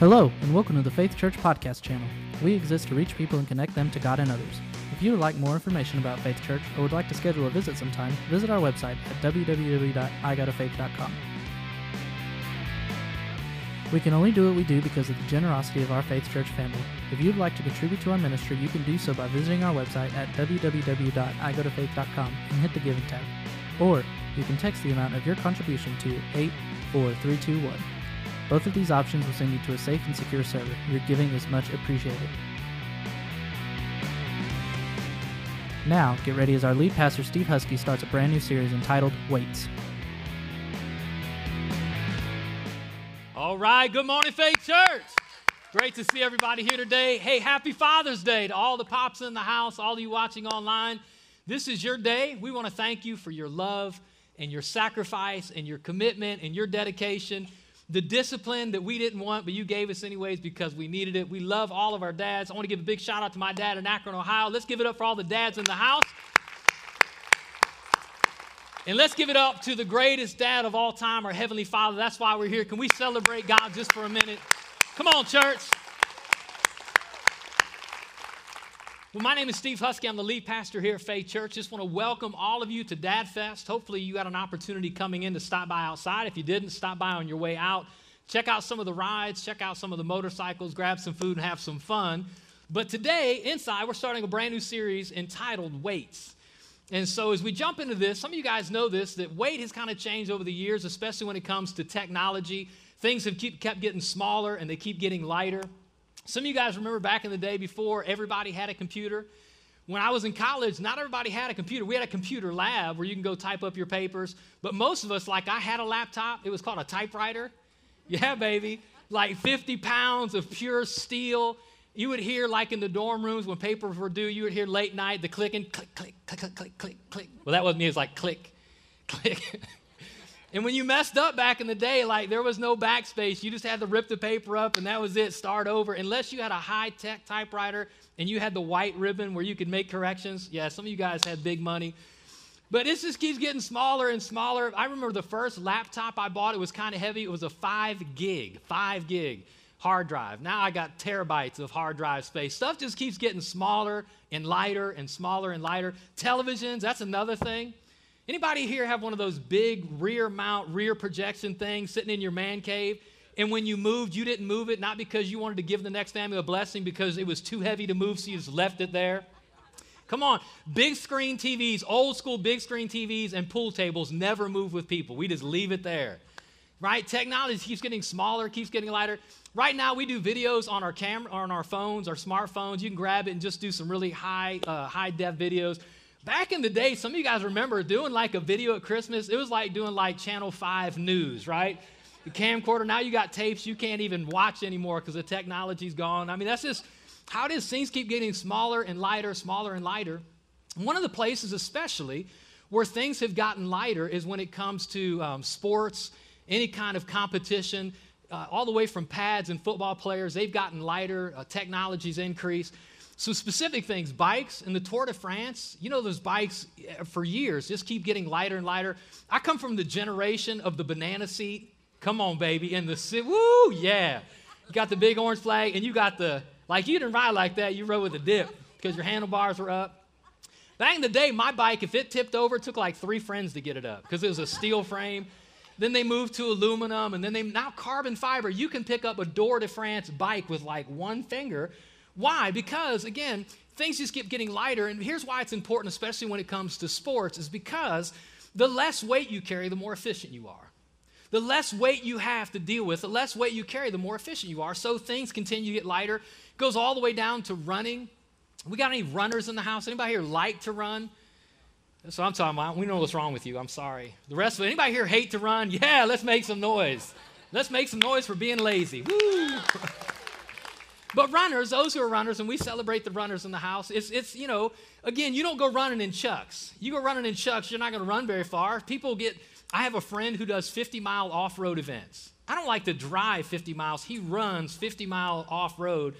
Hello, and welcome to the Faith Church Podcast channel. We exist to reach people and connect them to God and others. If you would like more information about Faith Church or would like to schedule a visit sometime, visit our website at www.igotofaith.com. We can only do what we do because of the generosity of our Faith Church family. If you'd like to contribute to our ministry, you can do so by visiting our website at www.igotofaith.com and hit the Giving tab. Or you can text the amount of your contribution to 84321. Both of these options will send you to a safe and secure server. Your giving is much appreciated. Now, get ready as our lead pastor Steve Husky starts a brand new series entitled Weights. All right, good morning, Faith Church. Great to see everybody here today. Hey, happy Father's Day to all the pops in the house, all of you watching online. This is your day. We want to thank you for your love and your sacrifice and your commitment and your dedication the discipline that we didn't want, but you gave us anyways because we needed it. We love all of our dads. I want to give a big shout out to my dad in Akron, Ohio. Let's give it up for all the dads in the house. And let's give it up to the greatest dad of all time, our Heavenly Father. That's why we're here. Can we celebrate God just for a minute? Come on, church. Well, my name is Steve Husky. I'm the lead pastor here at Faith Church. Just want to welcome all of you to Dad Fest. Hopefully, you got an opportunity coming in to stop by outside. If you didn't, stop by on your way out. Check out some of the rides, check out some of the motorcycles, grab some food, and have some fun. But today, inside, we're starting a brand new series entitled Weights. And so, as we jump into this, some of you guys know this that weight has kind of changed over the years, especially when it comes to technology. Things have keep, kept getting smaller and they keep getting lighter. Some of you guys remember back in the day before everybody had a computer. When I was in college, not everybody had a computer. We had a computer lab where you can go type up your papers. But most of us, like I had a laptop, it was called a typewriter. Yeah, baby. Like 50 pounds of pure steel. You would hear, like in the dorm rooms when papers were due, you would hear late night the clicking, click, click, click, click, click, click. Well, that wasn't me, it was like click, click. And when you messed up back in the day, like there was no backspace, you just had to rip the paper up and that was it, start over. Unless you had a high tech typewriter and you had the white ribbon where you could make corrections. Yeah, some of you guys had big money. But it just keeps getting smaller and smaller. I remember the first laptop I bought, it was kind of heavy. It was a five gig, five gig hard drive. Now I got terabytes of hard drive space. Stuff just keeps getting smaller and lighter and smaller and lighter. Televisions, that's another thing. Anybody here have one of those big rear mount, rear projection things sitting in your man cave? And when you moved, you didn't move it, not because you wanted to give the next family a blessing, because it was too heavy to move, so you just left it there. Come on, big screen TVs, old school big screen TVs, and pool tables never move with people. We just leave it there. Right? Technology keeps getting smaller, keeps getting lighter. Right now, we do videos on our camera, on our phones, our smartphones. You can grab it and just do some really high, uh, high def videos. Back in the day, some of you guys remember doing like a video at Christmas. It was like doing like Channel 5 news, right? The camcorder, now you got tapes you can't even watch anymore because the technology's gone. I mean, that's just how is. Things keep getting smaller and lighter, smaller and lighter. One of the places, especially, where things have gotten lighter is when it comes to um, sports, any kind of competition, uh, all the way from pads and football players. They've gotten lighter, uh, technology's increased. Some specific things bikes in the Tour de France, you know, those bikes eh, for years just keep getting lighter and lighter. I come from the generation of the banana seat. Come on, baby. In the woo, yeah. You got the big orange flag, and you got the, like, you didn't ride like that, you rode with a dip because your handlebars were up. Back in the day, my bike, if it tipped over, it took like three friends to get it up because it was a steel frame. Then they moved to aluminum, and then they now carbon fiber. You can pick up a Tour de France bike with like one finger why? Because, again, things just keep getting lighter. And here's why it's important, especially when it comes to sports, is because the less weight you carry, the more efficient you are. The less weight you have to deal with, the less weight you carry, the more efficient you are. So things continue to get lighter. It goes all the way down to running. We got any runners in the house? Anybody here like to run? That's what I'm talking about. We know what's wrong with you. I'm sorry. The rest of it, anybody here hate to run? Yeah, let's make some noise. Let's make some noise for being lazy. Woo! But runners, those who are runners, and we celebrate the runners in the house, it's, it's, you know, again, you don't go running in chucks. You go running in chucks, you're not going to run very far. People get, I have a friend who does 50 mile off road events. I don't like to drive 50 miles. He runs 50 mile off road.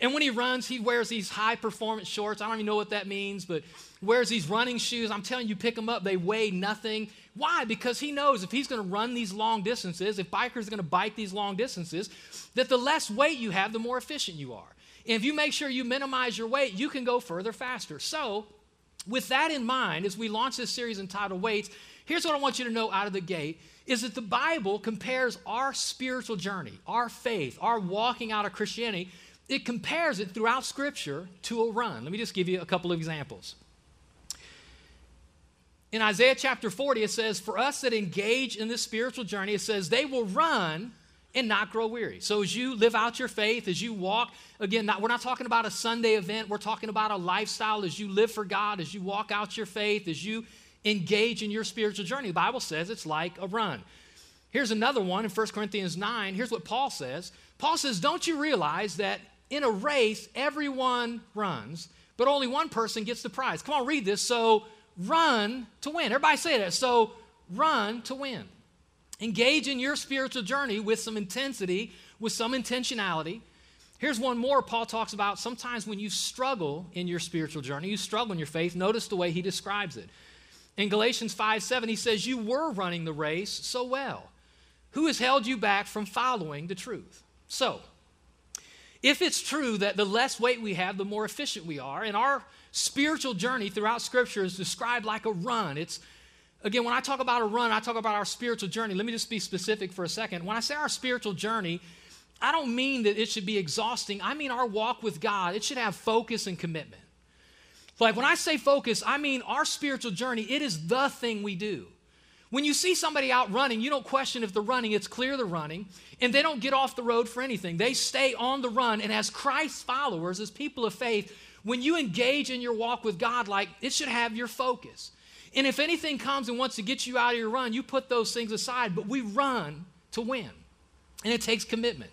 And when he runs, he wears these high performance shorts. I don't even know what that means, but wears these running shoes. I'm telling you, pick them up, they weigh nothing. Why? Because he knows if he's going to run these long distances, if bikers are going to bike these long distances, that the less weight you have, the more efficient you are. And if you make sure you minimize your weight, you can go further faster. So, with that in mind, as we launch this series entitled Weights, here's what I want you to know out of the gate is that the Bible compares our spiritual journey, our faith, our walking out of Christianity, it compares it throughout Scripture to a run. Let me just give you a couple of examples. In Isaiah chapter 40, it says, For us that engage in this spiritual journey, it says, they will run and not grow weary. So as you live out your faith, as you walk, again, not, we're not talking about a Sunday event, we're talking about a lifestyle as you live for God, as you walk out your faith, as you engage in your spiritual journey. The Bible says it's like a run. Here's another one in 1 Corinthians 9. Here's what Paul says Paul says, Don't you realize that in a race, everyone runs, but only one person gets the prize? Come on, read this. So run to win. Everybody say that. So run to win. Engage in your spiritual journey with some intensity, with some intentionality. Here's one more Paul talks about sometimes when you struggle in your spiritual journey, you struggle in your faith. Notice the way he describes it. In Galatians 5 7, he says, You were running the race so well. Who has held you back from following the truth? So, if it's true that the less weight we have, the more efficient we are, and our spiritual journey throughout Scripture is described like a run, it's Again, when I talk about a run, I talk about our spiritual journey. Let me just be specific for a second. When I say our spiritual journey, I don't mean that it should be exhausting. I mean our walk with God. It should have focus and commitment. Like when I say focus, I mean our spiritual journey, it is the thing we do. When you see somebody out running, you don't question if they're running, it's clear they're running, and they don't get off the road for anything. They stay on the run. And as Christ's followers, as people of faith, when you engage in your walk with God, like it should have your focus. And if anything comes and wants to get you out of your run, you put those things aside, but we run to win. And it takes commitment.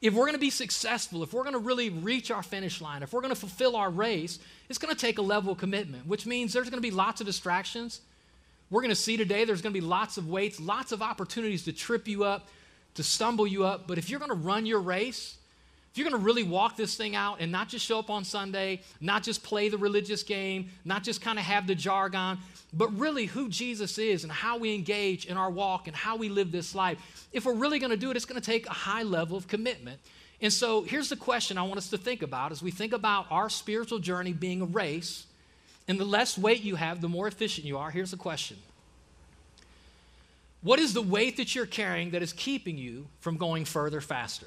If we're going to be successful, if we're going to really reach our finish line, if we're going to fulfill our race, it's going to take a level of commitment, which means there's going to be lots of distractions. We're going to see today there's going to be lots of weights, lots of opportunities to trip you up, to stumble you up. But if you're going to run your race, if you're going to really walk this thing out and not just show up on Sunday, not just play the religious game, not just kind of have the jargon, but really who Jesus is and how we engage in our walk and how we live this life, if we're really going to do it, it's going to take a high level of commitment. And so here's the question I want us to think about as we think about our spiritual journey being a race, and the less weight you have, the more efficient you are. Here's the question What is the weight that you're carrying that is keeping you from going further faster?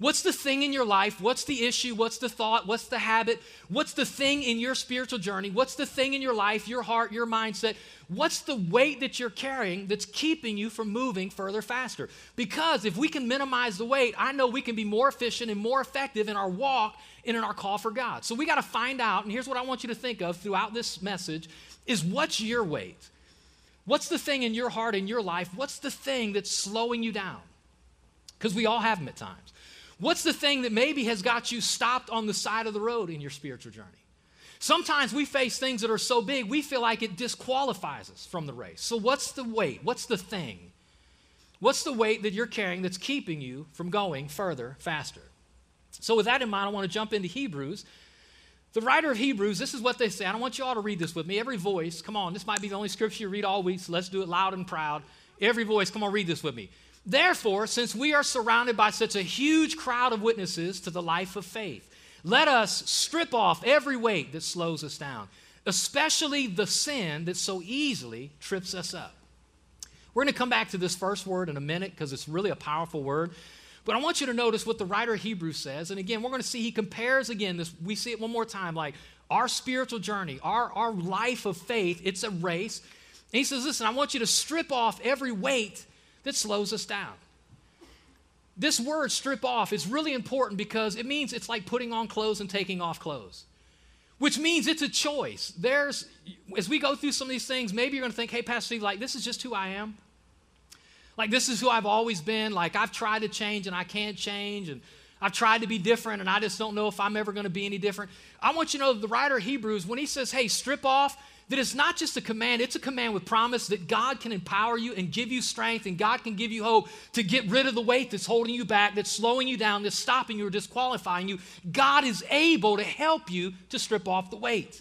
What's the thing in your life? What's the issue? What's the thought? What's the habit? What's the thing in your spiritual journey? What's the thing in your life, your heart, your mindset? What's the weight that you're carrying that's keeping you from moving further faster? Because if we can minimize the weight, I know we can be more efficient and more effective in our walk and in our call for God. So we got to find out, and here's what I want you to think of throughout this message is what's your weight? What's the thing in your heart, in your life? What's the thing that's slowing you down? Because we all have them at times. What's the thing that maybe has got you stopped on the side of the road in your spiritual journey? Sometimes we face things that are so big, we feel like it disqualifies us from the race. So, what's the weight? What's the thing? What's the weight that you're carrying that's keeping you from going further, faster? So, with that in mind, I want to jump into Hebrews. The writer of Hebrews, this is what they say. I don't want you all to read this with me. Every voice, come on, this might be the only scripture you read all week, so let's do it loud and proud. Every voice, come on, read this with me. Therefore, since we are surrounded by such a huge crowd of witnesses to the life of faith, let us strip off every weight that slows us down, especially the sin that so easily trips us up. We're going to come back to this first word in a minute because it's really a powerful word. But I want you to notice what the writer of Hebrews says. And again, we're going to see he compares again this. We see it one more time like our spiritual journey, our, our life of faith, it's a race. And he says, Listen, I want you to strip off every weight that slows us down. This word, strip off, is really important because it means it's like putting on clothes and taking off clothes, which means it's a choice. There's, as we go through some of these things, maybe you're going to think, hey, Pastor Steve, like, this is just who I am. Like, this is who I've always been. Like, I've tried to change and I can't change. And I've tried to be different and I just don't know if I'm ever going to be any different. I want you to know the writer of Hebrews, when he says, hey, strip off, that it's not just a command, it's a command with promise that God can empower you and give you strength and God can give you hope to get rid of the weight that's holding you back, that's slowing you down, that's stopping you or disqualifying you. God is able to help you to strip off the weight.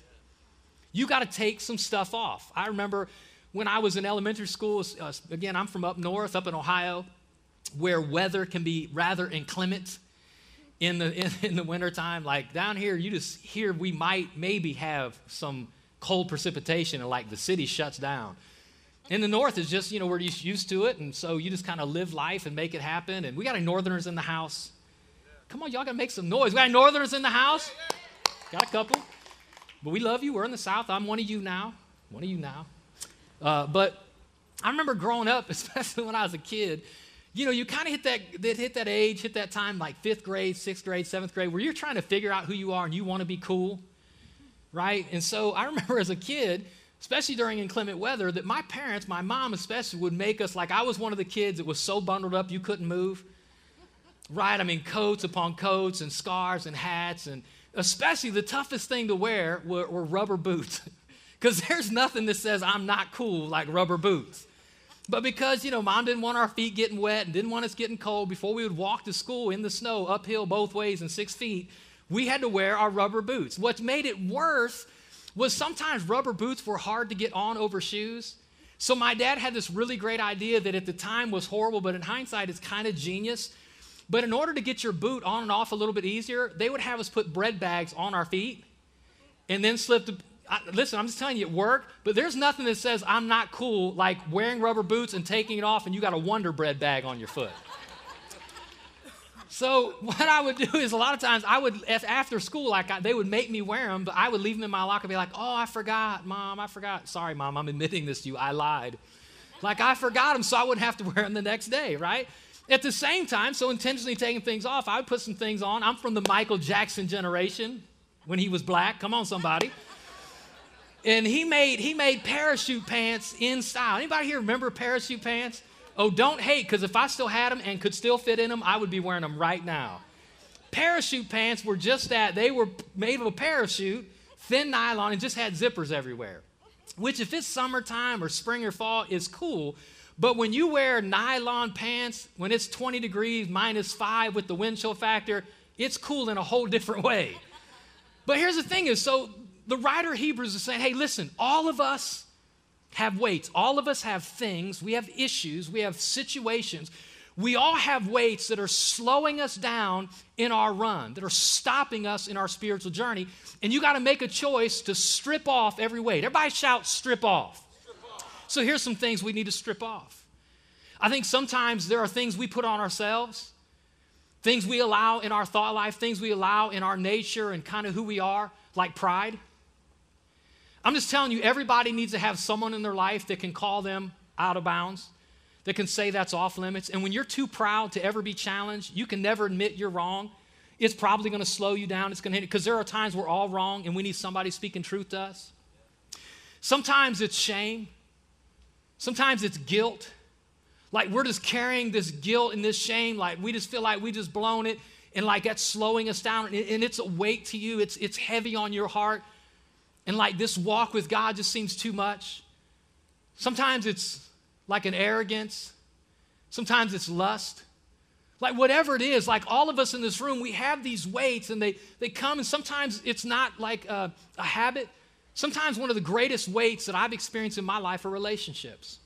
You got to take some stuff off. I remember when I was in elementary school, uh, again, I'm from up north, up in Ohio, where weather can be rather inclement in the, in, in the wintertime. Like down here, you just hear we might maybe have some cold precipitation and like the city shuts down. In the north is just, you know, we're just used to it. And so you just kind of live life and make it happen. And we got any northerners in the house. Come on, y'all got to make some noise. We got northerners in the house? Got a couple. But we love you. We're in the south. I'm one of you now. One of you now. Uh, but I remember growing up, especially when I was a kid, you know, you kind of hit that, hit that age, hit that time, like fifth grade, sixth grade, seventh grade, where you're trying to figure out who you are and you want to be cool right? And so I remember as a kid, especially during inclement weather, that my parents, my mom especially, would make us like I was one of the kids that was so bundled up you couldn't move. Right? I mean, coats upon coats and scarves and hats, and especially the toughest thing to wear were, were rubber boots. Because there's nothing that says I'm not cool like rubber boots. But because, you know, mom didn't want our feet getting wet and didn't want us getting cold before we would walk to school in the snow, uphill both ways and six feet, we had to wear our rubber boots. What made it worse was sometimes rubber boots were hard to get on over shoes. So my dad had this really great idea that at the time was horrible, but in hindsight, it's kind of genius. But in order to get your boot on and off a little bit easier, they would have us put bread bags on our feet and then slip the. I, listen, I'm just telling you, it worked, but there's nothing that says I'm not cool like wearing rubber boots and taking it off and you got a Wonder Bread bag on your foot. So what I would do is a lot of times I would after school like I, they would make me wear them, but I would leave them in my locker and be like, "Oh, I forgot, mom, I forgot. Sorry, mom, I'm admitting this to you. I lied. Like I forgot them, so I wouldn't have to wear them the next day, right?" At the same time, so intentionally taking things off, I would put some things on. I'm from the Michael Jackson generation when he was black. Come on, somebody. And he made he made parachute pants in style. Anybody here remember parachute pants? Oh, don't hate, because if I still had them and could still fit in them, I would be wearing them right now. Parachute pants were just that. They were made of a parachute, thin nylon, and just had zippers everywhere. Which, if it's summertime or spring or fall, is cool. But when you wear nylon pants, when it's 20 degrees, minus five with the wind chill factor, it's cool in a whole different way. But here's the thing is, so the writer Hebrews is saying, hey, listen, all of us have weights. All of us have things, we have issues, we have situations. We all have weights that are slowing us down in our run, that are stopping us in our spiritual journey. And you got to make a choice to strip off every weight. Everybody shout, strip off. strip off. So here's some things we need to strip off. I think sometimes there are things we put on ourselves, things we allow in our thought life, things we allow in our nature and kind of who we are, like pride. I'm just telling you, everybody needs to have someone in their life that can call them out of bounds, that can say that's off limits. And when you're too proud to ever be challenged, you can never admit you're wrong. It's probably going to slow you down. It's going to hit because there are times we're all wrong and we need somebody speaking truth to us. Sometimes it's shame. Sometimes it's guilt. Like we're just carrying this guilt and this shame. Like we just feel like we just blown it and like that's slowing us down. And it's a weight to you. It's, it's heavy on your heart and like this walk with God just seems too much. Sometimes it's like an arrogance, sometimes it's lust. Like whatever it is, like all of us in this room, we have these weights and they, they come, and sometimes it's not like a, a habit. Sometimes one of the greatest weights that I've experienced in my life are relationships.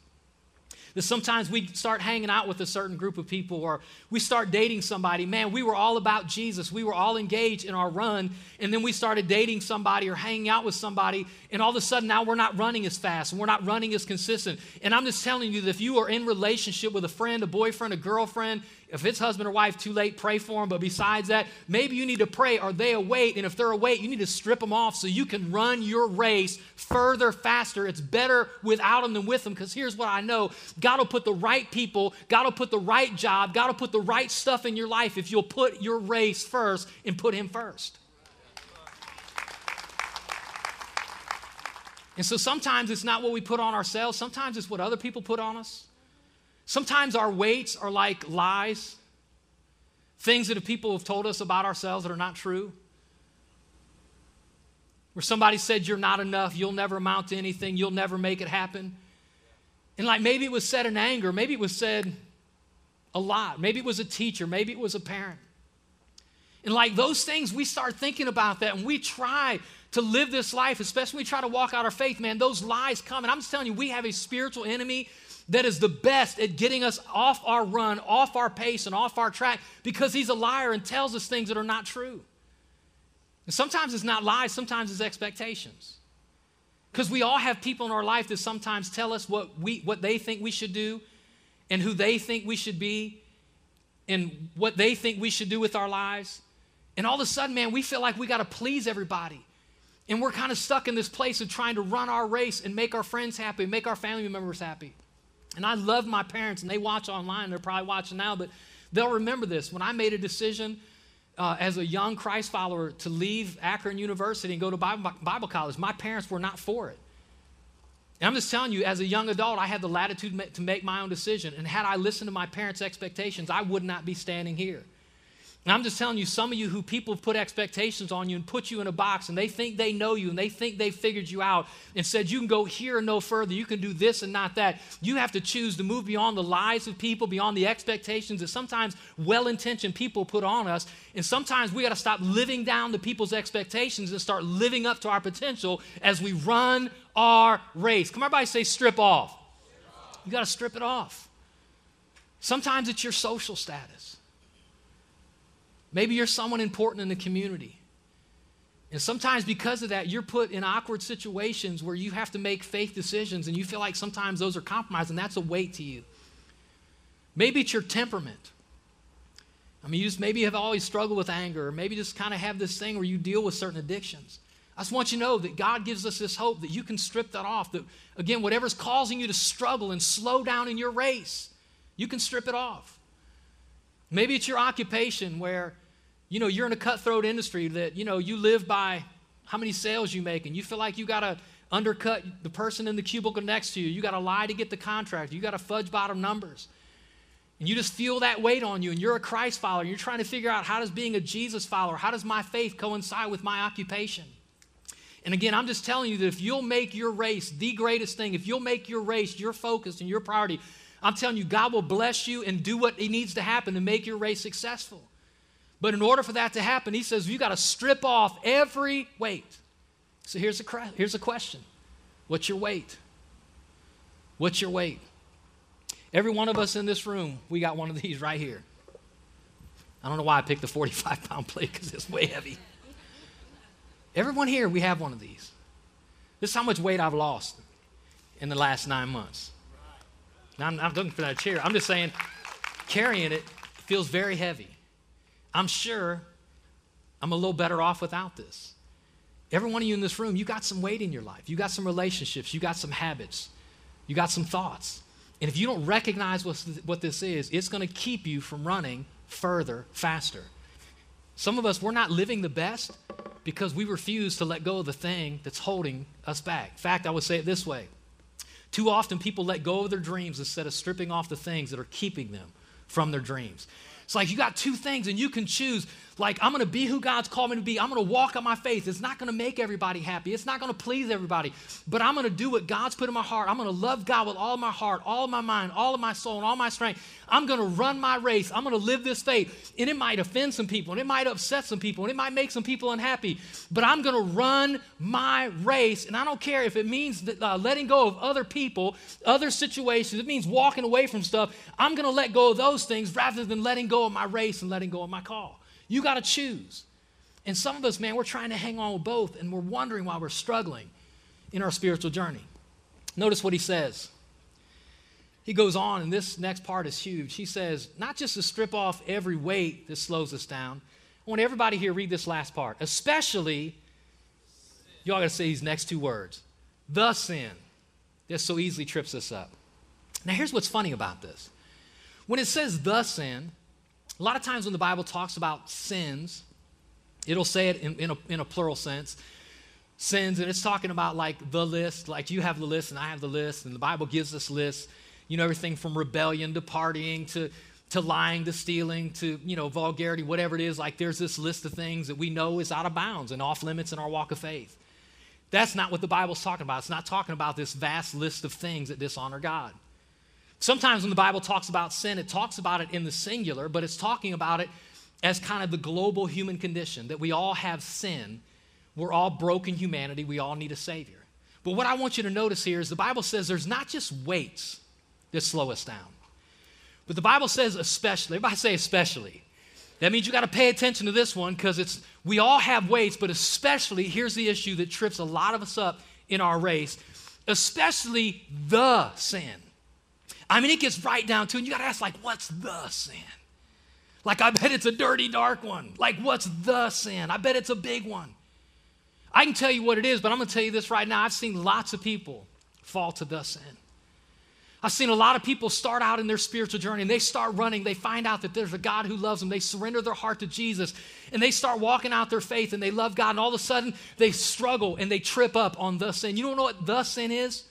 That sometimes we start hanging out with a certain group of people or we start dating somebody. Man, we were all about Jesus. We were all engaged in our run. And then we started dating somebody or hanging out with somebody. And all of a sudden now we're not running as fast and we're not running as consistent. And I'm just telling you that if you are in relationship with a friend, a boyfriend, a girlfriend, if it's husband or wife, too late, pray for them. But besides that, maybe you need to pray. Are they a weight? And if they're a weight, you need to strip them off so you can run your race further, faster. It's better without them than with them. Because here's what I know God will put the right people, God will put the right job, God will put the right stuff in your life if you'll put your race first and put Him first. And so sometimes it's not what we put on ourselves, sometimes it's what other people put on us. Sometimes our weights are like lies, things that people have told us about ourselves that are not true. where somebody said, You're not enough, you'll never amount to anything, you'll never make it happen. And like maybe it was said in anger, maybe it was said a lot, maybe it was a teacher, maybe it was a parent. And like those things, we start thinking about that and we try to live this life, especially when we try to walk out our faith, man, those lies come. And I'm just telling you, we have a spiritual enemy that is the best at getting us off our run, off our pace, and off our track because he's a liar and tells us things that are not true. And sometimes it's not lies, sometimes it's expectations. Because we all have people in our life that sometimes tell us what, we, what they think we should do and who they think we should be and what they think we should do with our lives. And all of a sudden, man, we feel like we got to please everybody. And we're kind of stuck in this place of trying to run our race and make our friends happy, make our family members happy. And I love my parents, and they watch online. They're probably watching now, but they'll remember this. When I made a decision uh, as a young Christ follower to leave Akron University and go to Bible, Bible college, my parents were not for it. And I'm just telling you, as a young adult, I had the latitude to make my own decision. And had I listened to my parents' expectations, I would not be standing here. And I'm just telling you, some of you who people put expectations on you and put you in a box and they think they know you and they think they figured you out and said you can go here and no further, you can do this and not that. You have to choose to move beyond the lies of people, beyond the expectations that sometimes well intentioned people put on us. And sometimes we got to stop living down to people's expectations and start living up to our potential as we run our race. Come on, everybody say strip off. You got to strip it off. Sometimes it's your social status. Maybe you're someone important in the community. And sometimes, because of that, you're put in awkward situations where you have to make faith decisions, and you feel like sometimes those are compromised, and that's a weight to you. Maybe it's your temperament. I mean, you just maybe have always struggled with anger, or maybe just kind of have this thing where you deal with certain addictions. I just want you to know that God gives us this hope that you can strip that off. That, again, whatever's causing you to struggle and slow down in your race, you can strip it off. Maybe it's your occupation where you know, you're in a cutthroat industry that, you know, you live by how many sales you make, and you feel like you got to undercut the person in the cubicle next to you. You got to lie to get the contract. You got to fudge bottom numbers. And you just feel that weight on you, and you're a Christ follower. And you're trying to figure out how does being a Jesus follower, how does my faith coincide with my occupation? And again, I'm just telling you that if you'll make your race the greatest thing, if you'll make your race your focus and your priority, I'm telling you, God will bless you and do what He needs to happen to make your race successful. But in order for that to happen, he says you got to strip off every weight. So here's a, here's a question What's your weight? What's your weight? Every one of us in this room, we got one of these right here. I don't know why I picked the 45 pound plate because it's way heavy. Everyone here, we have one of these. This is how much weight I've lost in the last nine months. Now, I'm not looking for that chair. I'm just saying, carrying it feels very heavy. I'm sure I'm a little better off without this. Every one of you in this room, you got some weight in your life. You got some relationships. You got some habits. You got some thoughts. And if you don't recognize what this is, it's going to keep you from running further, faster. Some of us, we're not living the best because we refuse to let go of the thing that's holding us back. In fact, I would say it this way Too often, people let go of their dreams instead of stripping off the things that are keeping them from their dreams. It's like you got two things and you can choose like, I'm to be who God's called me to be. I'm to walk on my faith. It's not to make everybody happy. It's not to please everybody. But I'm to do what God's put in my heart. I'm to love God with all my heart, all of my mind, all of my soul, and all my strength. I'm to run my race. I'm to live this faith. And it might offend some people, and it might upset some people, and it might make some people unhappy. But I'm to run my race. And I don't care if it means that, uh, letting go of other people, other situations, it means walking away from stuff. I'm to let go of those things rather than letting go of my race and letting go of my call. You got to choose. And some of us, man, we're trying to hang on with both, and we're wondering why we're struggling in our spiritual journey. Notice what he says. He goes on, and this next part is huge. He says, not just to strip off every weight that slows us down. I want everybody here read this last part, especially, y'all got to say these next two words the sin that so easily trips us up. Now, here's what's funny about this. When it says the sin, a lot of times when the Bible talks about sins, it'll say it in, in, a, in a plural sense. Sins, and it's talking about like the list, like you have the list and I have the list, and the Bible gives us lists, you know, everything from rebellion to partying to, to lying to stealing to, you know, vulgarity, whatever it is. Like there's this list of things that we know is out of bounds and off limits in our walk of faith. That's not what the Bible's talking about. It's not talking about this vast list of things that dishonor God. Sometimes when the Bible talks about sin, it talks about it in the singular, but it's talking about it as kind of the global human condition that we all have sin. We're all broken humanity. We all need a Savior. But what I want you to notice here is the Bible says there's not just weights that slow us down, but the Bible says especially. Everybody say especially. That means you got to pay attention to this one because it's we all have weights, but especially here's the issue that trips a lot of us up in our race, especially the sin. I mean, it gets right down to, it. and you got to ask, like, what's the sin? Like, I bet it's a dirty, dark one. Like, what's the sin? I bet it's a big one. I can tell you what it is, but I'm going to tell you this right now. I've seen lots of people fall to the sin. I've seen a lot of people start out in their spiritual journey and they start running. They find out that there's a God who loves them. They surrender their heart to Jesus and they start walking out their faith and they love God. And all of a sudden, they struggle and they trip up on the sin. You don't know what the sin is?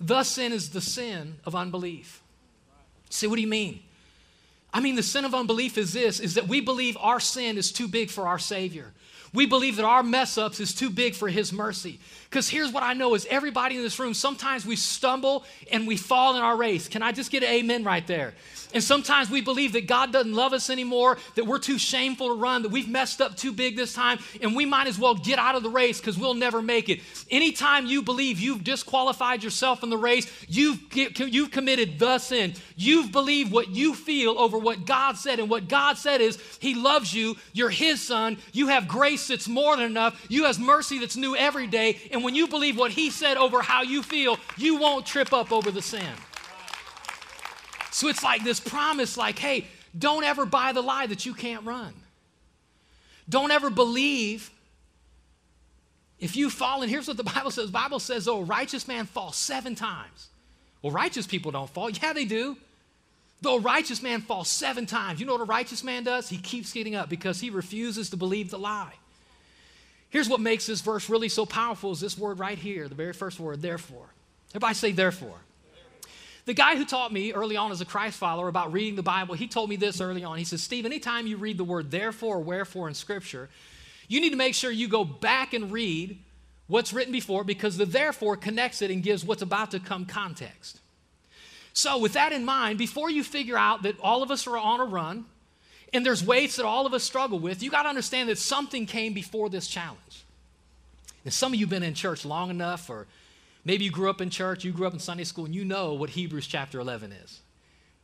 The sin is the sin of unbelief. See, what do you mean? I mean, the sin of unbelief is this is that we believe our sin is too big for our Savior. We believe that our mess ups is too big for His mercy. Because here's what I know is everybody in this room, sometimes we stumble and we fall in our race. Can I just get an amen right there? And sometimes we believe that God doesn't love us anymore, that we're too shameful to run, that we've messed up too big this time, and we might as well get out of the race because we'll never make it. Anytime you believe you've disqualified yourself in the race, you've, you've committed the sin. You've believed what you feel over what God said, and what God said is He loves you, you're His son, you have grace that's more than enough, you have mercy that's new every day, and when you believe what He said over how you feel, you won't trip up over the sin. So it's like this promise like, hey, don't ever buy the lie that you can't run. Don't ever believe if you fall, and here's what the Bible says. The Bible says, oh, righteous man falls seven times. Well, righteous people don't fall. Yeah, they do. Though righteous man falls seven times, you know what a righteous man does? He keeps getting up because he refuses to believe the lie. Here's what makes this verse really so powerful is this word right here, the very first word, therefore. Everybody say therefore. The guy who taught me early on as a Christ follower about reading the Bible, he told me this early on. He says, Steve, anytime you read the word therefore or wherefore in Scripture, you need to make sure you go back and read what's written before because the therefore connects it and gives what's about to come context. So, with that in mind, before you figure out that all of us are on a run and there's weights that all of us struggle with, you got to understand that something came before this challenge. And some of you have been in church long enough or Maybe you grew up in church, you grew up in Sunday school, and you know what Hebrews chapter 11 is.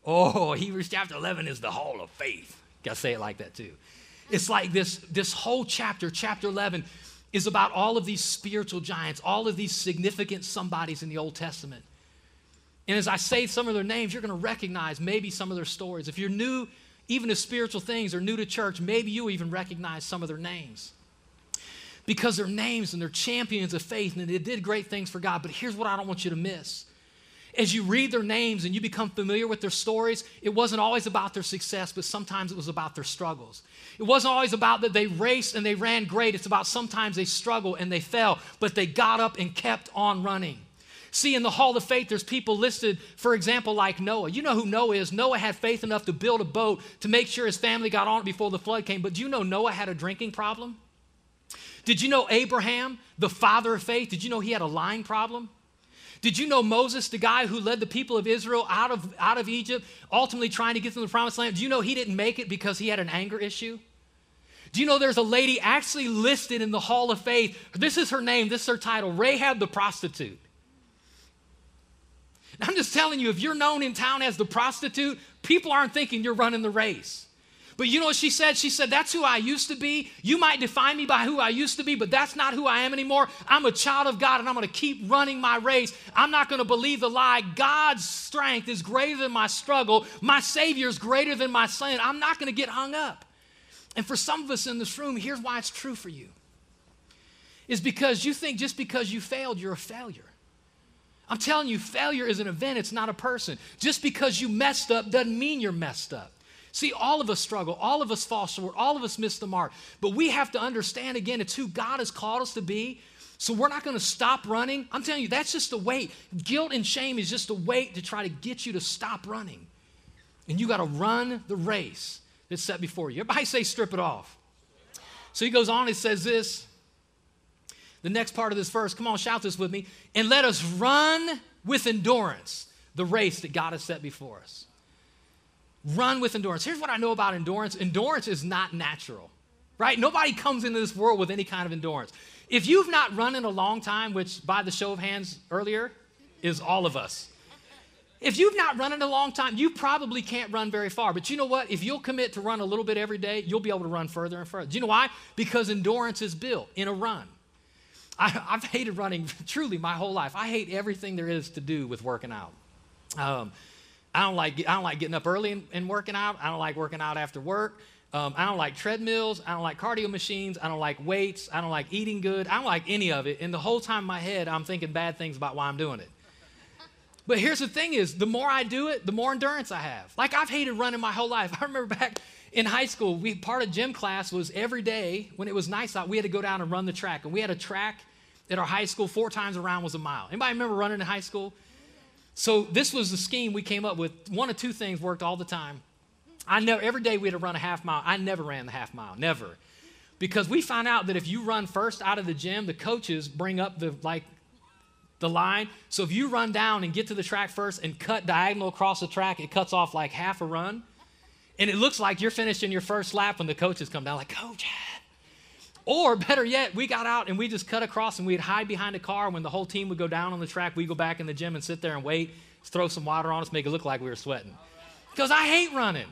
Oh, Hebrews chapter 11 is the hall of faith. Got to say it like that too. It's like this, this whole chapter, chapter 11, is about all of these spiritual giants, all of these significant somebodies in the Old Testament. And as I say some of their names, you're going to recognize maybe some of their stories. If you're new, even to spiritual things are new to church, maybe you even recognize some of their names because they're names and they're champions of faith and they did great things for God. But here's what I don't want you to miss. As you read their names and you become familiar with their stories, it wasn't always about their success, but sometimes it was about their struggles. It wasn't always about that they raced and they ran great. It's about sometimes they struggled and they fell, but they got up and kept on running. See, in the Hall of Faith, there's people listed, for example, like Noah. You know who Noah is. Noah had faith enough to build a boat to make sure his family got on it before the flood came. But do you know Noah had a drinking problem? Did you know Abraham, the father of faith, did you know he had a lying problem? Did you know Moses, the guy who led the people of Israel out of, out of Egypt, ultimately trying to get them to the promised land? Do you know he didn't make it because he had an anger issue? Do you know there's a lady actually listed in the Hall of Faith? This is her name, this is her title Rahab the prostitute. I'm just telling you, if you're known in town as the prostitute, people aren't thinking you're running the race. But you know what she said? She said, That's who I used to be. You might define me by who I used to be, but that's not who I am anymore. I'm a child of God and I'm going to keep running my race. I'm not going to believe the lie. God's strength is greater than my struggle. My Savior is greater than my sin. I'm not going to get hung up. And for some of us in this room, here's why it's true for you is because you think just because you failed, you're a failure. I'm telling you, failure is an event, it's not a person. Just because you messed up doesn't mean you're messed up. See, all of us struggle, all of us fall short, all of us miss the mark. But we have to understand again, it's who God has called us to be. So we're not going to stop running. I'm telling you, that's just a weight. Guilt and shame is just a weight to try to get you to stop running. And you got to run the race that's set before you. Everybody say, strip it off. So he goes on and says this the next part of this verse. Come on, shout this with me. And let us run with endurance the race that God has set before us. Run with endurance. Here's what I know about endurance endurance is not natural, right? Nobody comes into this world with any kind of endurance. If you've not run in a long time, which by the show of hands earlier is all of us, if you've not run in a long time, you probably can't run very far. But you know what? If you'll commit to run a little bit every day, you'll be able to run further and further. Do you know why? Because endurance is built in a run. I, have hated running truly my whole life. I hate everything there is to do with working out. Um, I don't like I don't like getting up early and, and, working out. I don't like working out after work. Um, I don't like treadmills. I don't like cardio machines. I don't like weights. I don't like eating good. I don't like any of it. And the whole time in my head, I'm thinking bad things about why I'm doing it. But here's the thing is, the more I do it, the more endurance I have. Like I've hated running my whole life. I remember back in high school, we part of gym class was every day when it was nice out, we had to go down and run the track. And we had a track at our high school four times around was a mile. Anybody remember running in high school? So this was the scheme we came up with. One of two things worked all the time. I never every day we had to run a half mile. I never ran the half mile, never. Because we found out that if you run first out of the gym, the coaches bring up the like the line. So if you run down and get to the track first and cut diagonal across the track, it cuts off like half a run. And it looks like you're finishing your first lap when the coaches come down, like, Coach. Or better yet, we got out and we just cut across and we'd hide behind a car. When the whole team would go down on the track, we'd go back in the gym and sit there and wait, throw some water on us, make it look like we were sweating. Because I hate running.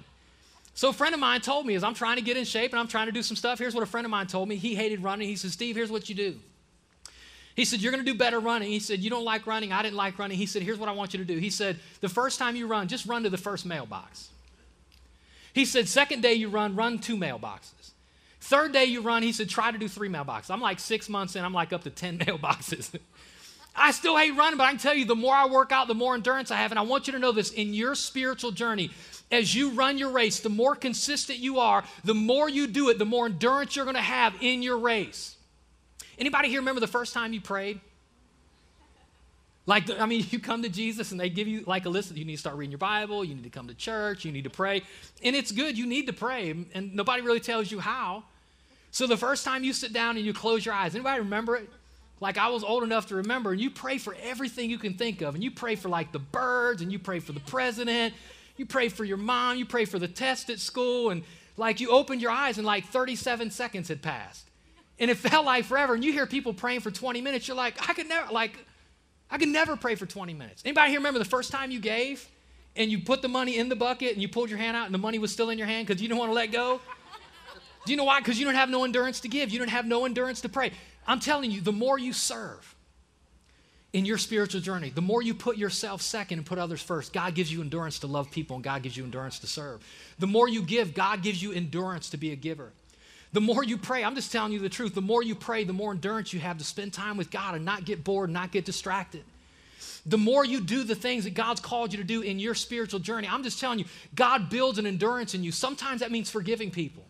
So a friend of mine told me as I'm trying to get in shape and I'm trying to do some stuff, here's what a friend of mine told me. He hated running. He said, Steve, here's what you do. He said, You're going to do better running. He said, You don't like running. I didn't like running. He said, Here's what I want you to do. He said, The first time you run, just run to the first mailbox. He said, Second day you run, run two mailboxes. Third day you run, he said, Try to do three mailboxes. I'm like six months in, I'm like up to 10 mailboxes. I still hate running, but I can tell you the more I work out, the more endurance I have. And I want you to know this in your spiritual journey, as you run your race, the more consistent you are, the more you do it, the more endurance you're going to have in your race. Anybody here remember the first time you prayed? Like, I mean, you come to Jesus and they give you like a list. You need to start reading your Bible. You need to come to church. You need to pray. And it's good. You need to pray. And nobody really tells you how. So the first time you sit down and you close your eyes, anybody remember it? Like I was old enough to remember, and you pray for everything you can think of. And you pray for like the birds, and you pray for the president. You pray for your mom. You pray for the test at school. And like you opened your eyes, and like 37 seconds had passed and it felt like forever. And you hear people praying for 20 minutes, you're like, I could never, like, I could never pray for 20 minutes. Anybody here remember the first time you gave and you put the money in the bucket and you pulled your hand out and the money was still in your hand because you didn't want to let go? Do you know why? Because you don't have no endurance to give. You don't have no endurance to pray. I'm telling you, the more you serve in your spiritual journey, the more you put yourself second and put others first, God gives you endurance to love people and God gives you endurance to serve. The more you give, God gives you endurance to be a giver. The more you pray, I'm just telling you the truth, the more you pray, the more endurance you have to spend time with God and not get bored, not get distracted. The more you do the things that God's called you to do in your spiritual journey, I'm just telling you, God builds an endurance in you. Sometimes that means forgiving people.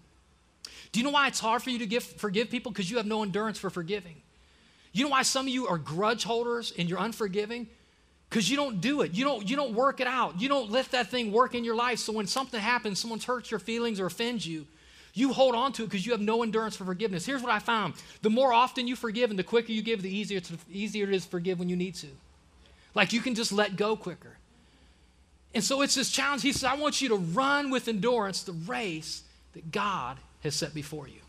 Do you know why it's hard for you to give, forgive people? Because you have no endurance for forgiving. You know why some of you are grudge holders and you're unforgiving? Because you don't do it. You don't, you don't work it out. You don't let that thing work in your life. So when something happens, someone hurts your feelings or offends you, you hold on to it because you have no endurance for forgiveness. Here's what I found the more often you forgive and the quicker you give, the easier, to, easier it is to forgive when you need to. Like you can just let go quicker. And so it's this challenge. He says, I want you to run with endurance the race that God has set before you.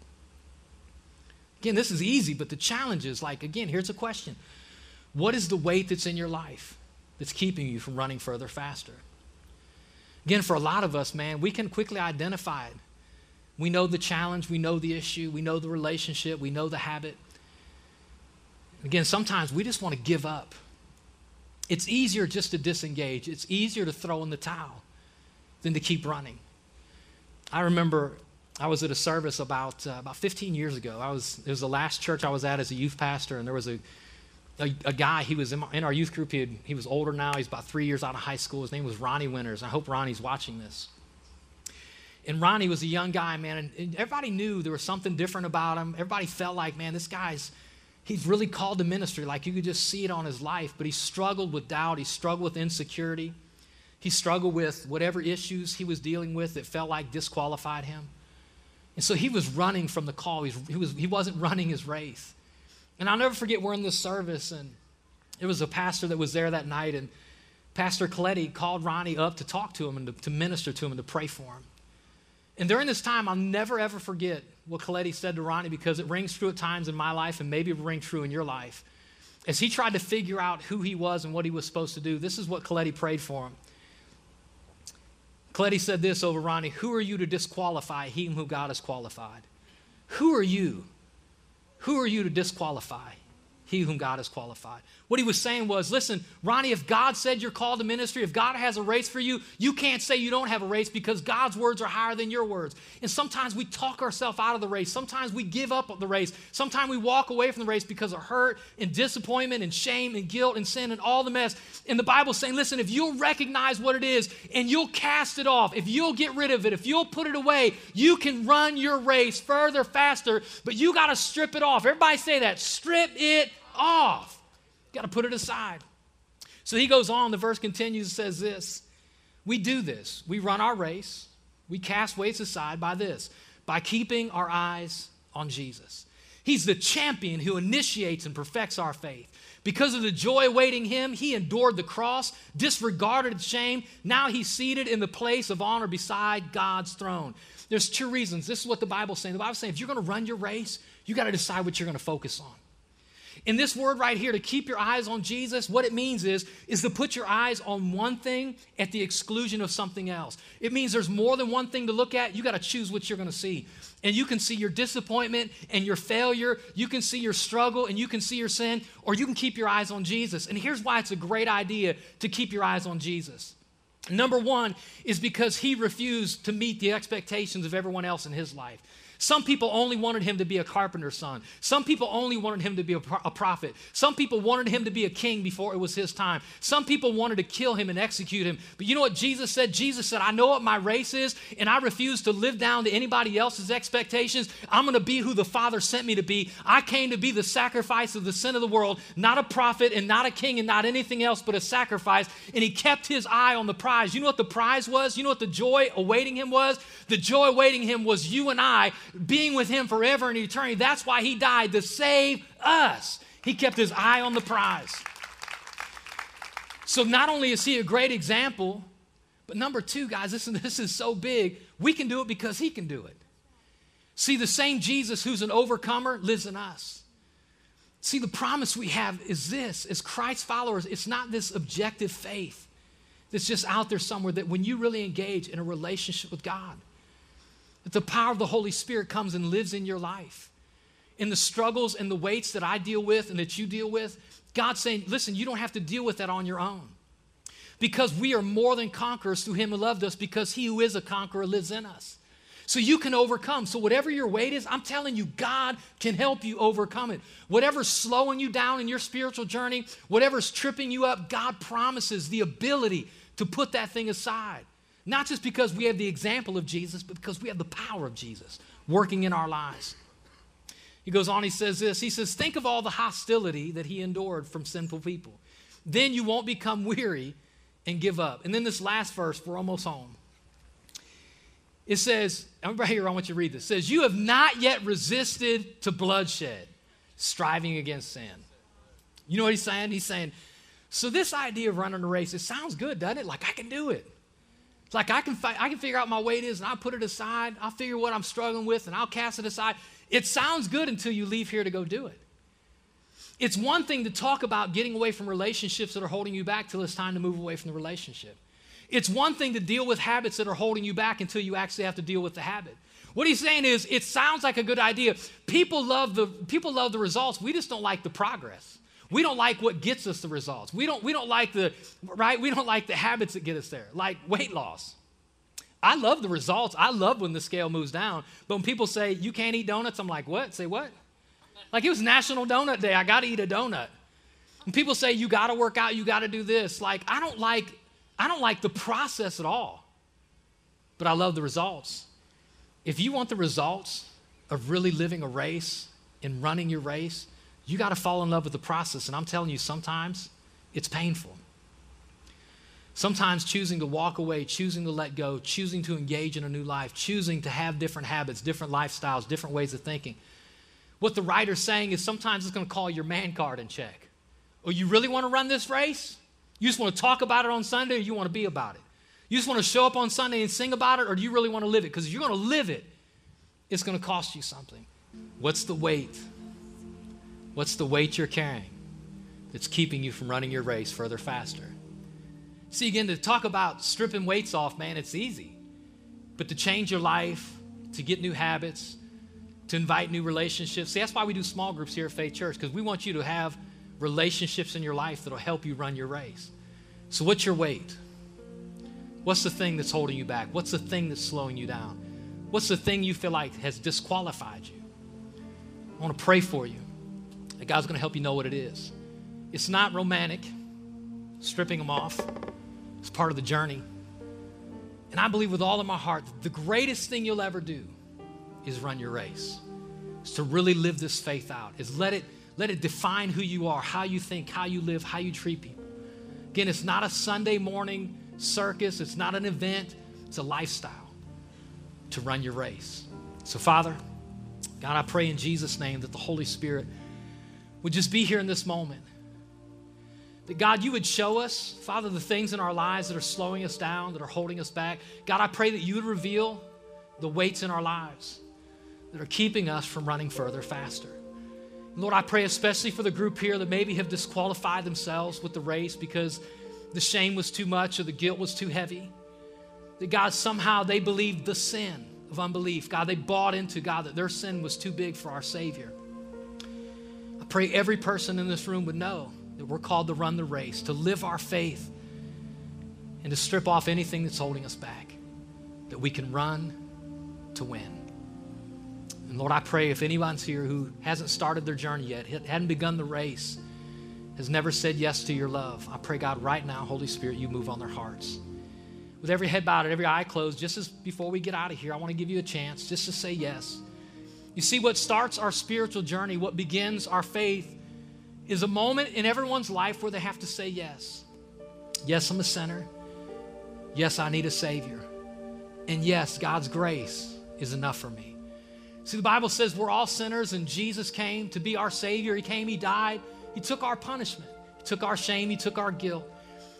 Again, this is easy, but the challenge is like, again, here's a question What is the weight that's in your life that's keeping you from running further faster? Again, for a lot of us, man, we can quickly identify it. We know the challenge, we know the issue, we know the relationship, we know the habit. Again, sometimes we just want to give up. It's easier just to disengage, it's easier to throw in the towel than to keep running. I remember I was at a service about, uh, about 15 years ago. I was, it was the last church I was at as a youth pastor, and there was a, a, a guy, he was in, my, in our youth group. He, had, he was older now. He's about three years out of high school. His name was Ronnie Winters. I hope Ronnie's watching this. And Ronnie was a young guy, man, and, and everybody knew there was something different about him. Everybody felt like, man, this guy's, he's really called to ministry. Like you could just see it on his life, but he struggled with doubt. He struggled with insecurity. He struggled with whatever issues he was dealing with that felt like disqualified him. And so he was running from the call. He, was, he, was, he wasn't running his race. And I'll never forget we're in this service, and it was a pastor that was there that night, and Pastor Coletti called Ronnie up to talk to him and to, to minister to him and to pray for him. And during this time, I'll never ever forget what Coletti said to Ronnie because it rings true at times in my life and maybe it will ring true in your life. As he tried to figure out who he was and what he was supposed to do, this is what Coletti prayed for him. Coletti said this over Ronnie Who are you to disqualify him who God has qualified? Who are you? Who are you to disqualify he whom God has qualified? What he was saying was, listen, Ronnie, if God said you're called to ministry, if God has a race for you, you can't say you don't have a race because God's words are higher than your words. And sometimes we talk ourselves out of the race. Sometimes we give up the race. Sometimes we walk away from the race because of hurt and disappointment and shame and guilt and sin and all the mess. And the Bible's saying, listen, if you'll recognize what it is and you'll cast it off, if you'll get rid of it, if you'll put it away, you can run your race further, faster, but you got to strip it off. Everybody say that strip it off. Got to put it aside. So he goes on, the verse continues and says this We do this. We run our race, we cast weights aside by this, by keeping our eyes on Jesus. He's the champion who initiates and perfects our faith. Because of the joy awaiting him, he endured the cross, disregarded shame. Now he's seated in the place of honor beside God's throne. There's two reasons. This is what the Bible's saying. The Bible's saying if you're going to run your race, you got to decide what you're going to focus on. In this word right here, to keep your eyes on Jesus, what it means is, is to put your eyes on one thing at the exclusion of something else. It means there's more than one thing to look at. You got to choose what you're going to see. And you can see your disappointment and your failure. You can see your struggle and you can see your sin, or you can keep your eyes on Jesus. And here's why it's a great idea to keep your eyes on Jesus. Number one is because he refused to meet the expectations of everyone else in his life. Some people only wanted him to be a carpenter's son. Some people only wanted him to be a, a, prophet. Some people wanted him to be a king before it was his time. Some people wanted to kill him and execute him. But you know what Jesus said? Jesus said, I know what my race is, and I refuse to live down to anybody else's expectations. I'm going to be who the Father sent me to be. I came to be the sacrifice of the sin of the world, not a prophet and not a king and not anything else but a sacrifice. And he kept his eye on the prize. You know what the prize was? You know what the joy awaiting him was? The joy awaiting him was you and I being with him forever and eternity. That's why he died, to save us. He kept his eye on the prize. So not only is he a great example, but number two, guys, this, this is so big, we can do it because he can do it. See, the same Jesus who's an overcomer lives in us. See, the promise we have is this as Christ followers, it's not this objective faith that's just out there somewhere that when you really engage in a relationship with God, that the power of the Holy Spirit comes and lives in your life. In the struggles and the weights that I deal with and that you deal with, God's saying, listen, you don't have to deal with that on your own. Because we are more than conquerors through Him who loved us, because He who is a conqueror lives in us. So you can overcome. So, whatever your weight is, I'm telling you, God can help you overcome it. Whatever's slowing you down in your spiritual journey, whatever's tripping you up, God promises the ability to put that thing aside. Not just because we have the example of Jesus, but because we have the power of Jesus working in our lives. He goes on, he says this He says, Think of all the hostility that he endured from sinful people. Then you won't become weary and give up. And then this last verse, we're almost home. It says, everybody here, I want you to read this. It says, You have not yet resisted to bloodshed, striving against sin. You know what he's saying? He's saying, So this idea of running a race, it sounds good, doesn't it? Like I can do it. It's like I can, fi- I can figure out my weight is and I'll put it aside. I'll figure what I'm struggling with and I'll cast it aside. It sounds good until you leave here to go do it. It's one thing to talk about getting away from relationships that are holding you back till it's time to move away from the relationship. It's one thing to deal with habits that are holding you back until you actually have to deal with the habit. What he's saying is it sounds like a good idea. People love the people love the results. We just don't like the progress. We don't like what gets us the results. We don't, we don't like the, right? We don't like the habits that get us there, like weight loss. I love the results. I love when the scale moves down. But when people say, you can't eat donuts, I'm like, what? Say what? Like it was National Donut Day. I got to eat a donut. When people say, you got to work out, you got to do this, like, I don't like, I don't like the process at all. But I love the results. If you want the results of really living a race and running your race, you got to fall in love with the process. And I'm telling you, sometimes it's painful. Sometimes choosing to walk away, choosing to let go, choosing to engage in a new life, choosing to have different habits, different lifestyles, different ways of thinking. What the writer's saying is sometimes it's going to call your man card in check. Oh, you really want to run this race? You just want to talk about it on Sunday or you want to be about it? You just want to show up on Sunday and sing about it or do you really want to live it? Because if you're going to live it, it's going to cost you something. What's the weight? What's the weight you're carrying that's keeping you from running your race further faster? See, again, to talk about stripping weights off, man, it's easy. But to change your life, to get new habits, to invite new relationships. See, that's why we do small groups here at Faith Church, because we want you to have relationships in your life that'll help you run your race. So, what's your weight? What's the thing that's holding you back? What's the thing that's slowing you down? What's the thing you feel like has disqualified you? I want to pray for you that God's going to help you know what it is. It's not romantic, stripping them off, it's part of the journey. And I believe with all of my heart that the greatest thing you'll ever do is run your race. Is to really live this faith out. Is let it let it define who you are, how you think, how you live, how you treat people. Again, it's not a Sunday morning circus, it's not an event, it's a lifestyle to run your race. So, Father, God, I pray in Jesus' name that the Holy Spirit would just be here in this moment. That God, you would show us, Father, the things in our lives that are slowing us down, that are holding us back. God, I pray that you would reveal the weights in our lives that are keeping us from running further faster. Lord, I pray especially for the group here that maybe have disqualified themselves with the race because the shame was too much or the guilt was too heavy. That God, somehow they believed the sin of unbelief. God, they bought into God that their sin was too big for our Savior. Pray every person in this room would know that we're called to run the race, to live our faith, and to strip off anything that's holding us back, that we can run to win. And Lord, I pray if anyone's here who hasn't started their journey yet, hadn't begun the race, has never said yes to your love, I pray, God, right now, Holy Spirit, you move on their hearts with every head bowed and every eye closed, just as before we get out of here, I want to give you a chance just to say yes. You see, what starts our spiritual journey, what begins our faith, is a moment in everyone's life where they have to say yes. Yes, I'm a sinner. Yes, I need a Savior. And yes, God's grace is enough for me. See, the Bible says we're all sinners, and Jesus came to be our Savior. He came, He died, He took our punishment, He took our shame, He took our guilt.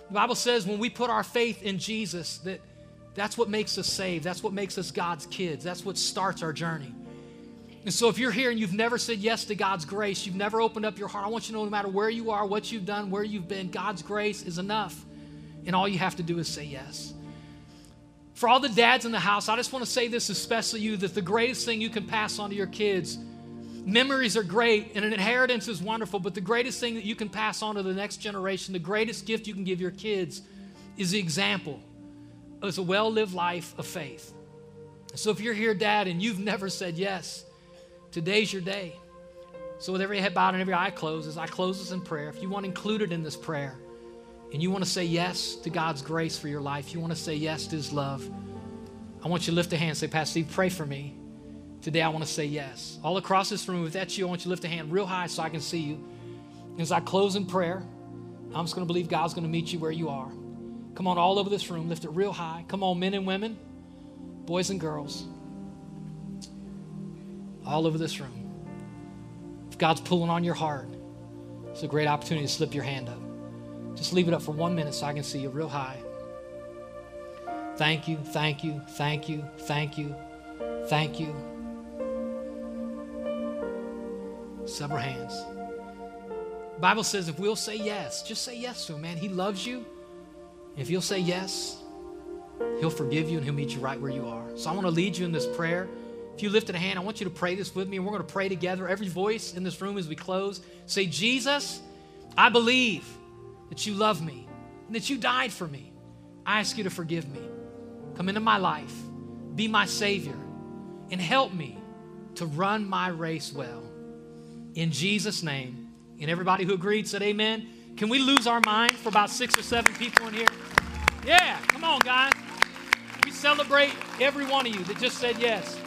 The Bible says when we put our faith in Jesus, that that's what makes us saved. That's what makes us God's kids. That's what starts our journey. And so if you're here and you've never said yes to God's grace, you've never opened up your heart, I want you to know no matter where you are, what you've done, where you've been, God's grace is enough. And all you have to do is say yes. For all the dads in the house, I just want to say this, especially you, that the greatest thing you can pass on to your kids Memories are great and an inheritance is wonderful, but the greatest thing that you can pass on to the next generation, the greatest gift you can give your kids is the example as a well lived life of faith. So if you're here, Dad, and you've never said yes, today's your day. So with every head bowed and every eye closed, as I close this in prayer, if you want included in this prayer and you want to say yes to God's grace for your life, you want to say yes to His love, I want you to lift a hand and say, Pastor Steve, pray for me. Today, I want to say yes. All across this room, if that's you, I want you to lift a hand real high so I can see you. As I close in prayer, I'm just going to believe God's going to meet you where you are. Come on, all over this room, lift it real high. Come on, men and women, boys and girls, all over this room. If God's pulling on your heart, it's a great opportunity to slip your hand up. Just leave it up for one minute so I can see you real high. Thank you, thank you, thank you, thank you, thank you. Several hands. Bible says if we'll say yes, just say yes to him, man. He loves you. If you'll say yes, he'll forgive you and he'll meet you right where you are. So I want to lead you in this prayer. If you lifted a hand, I want you to pray this with me, and we're going to pray together. Every voice in this room as we close, say, Jesus, I believe that you love me and that you died for me. I ask you to forgive me. Come into my life, be my Savior, and help me to run my race well in Jesus' name. And everybody who agreed said amen. Can we lose our mind for about six or seven people in here? Yeah, come on, guys. We celebrate every one of you that just said yes.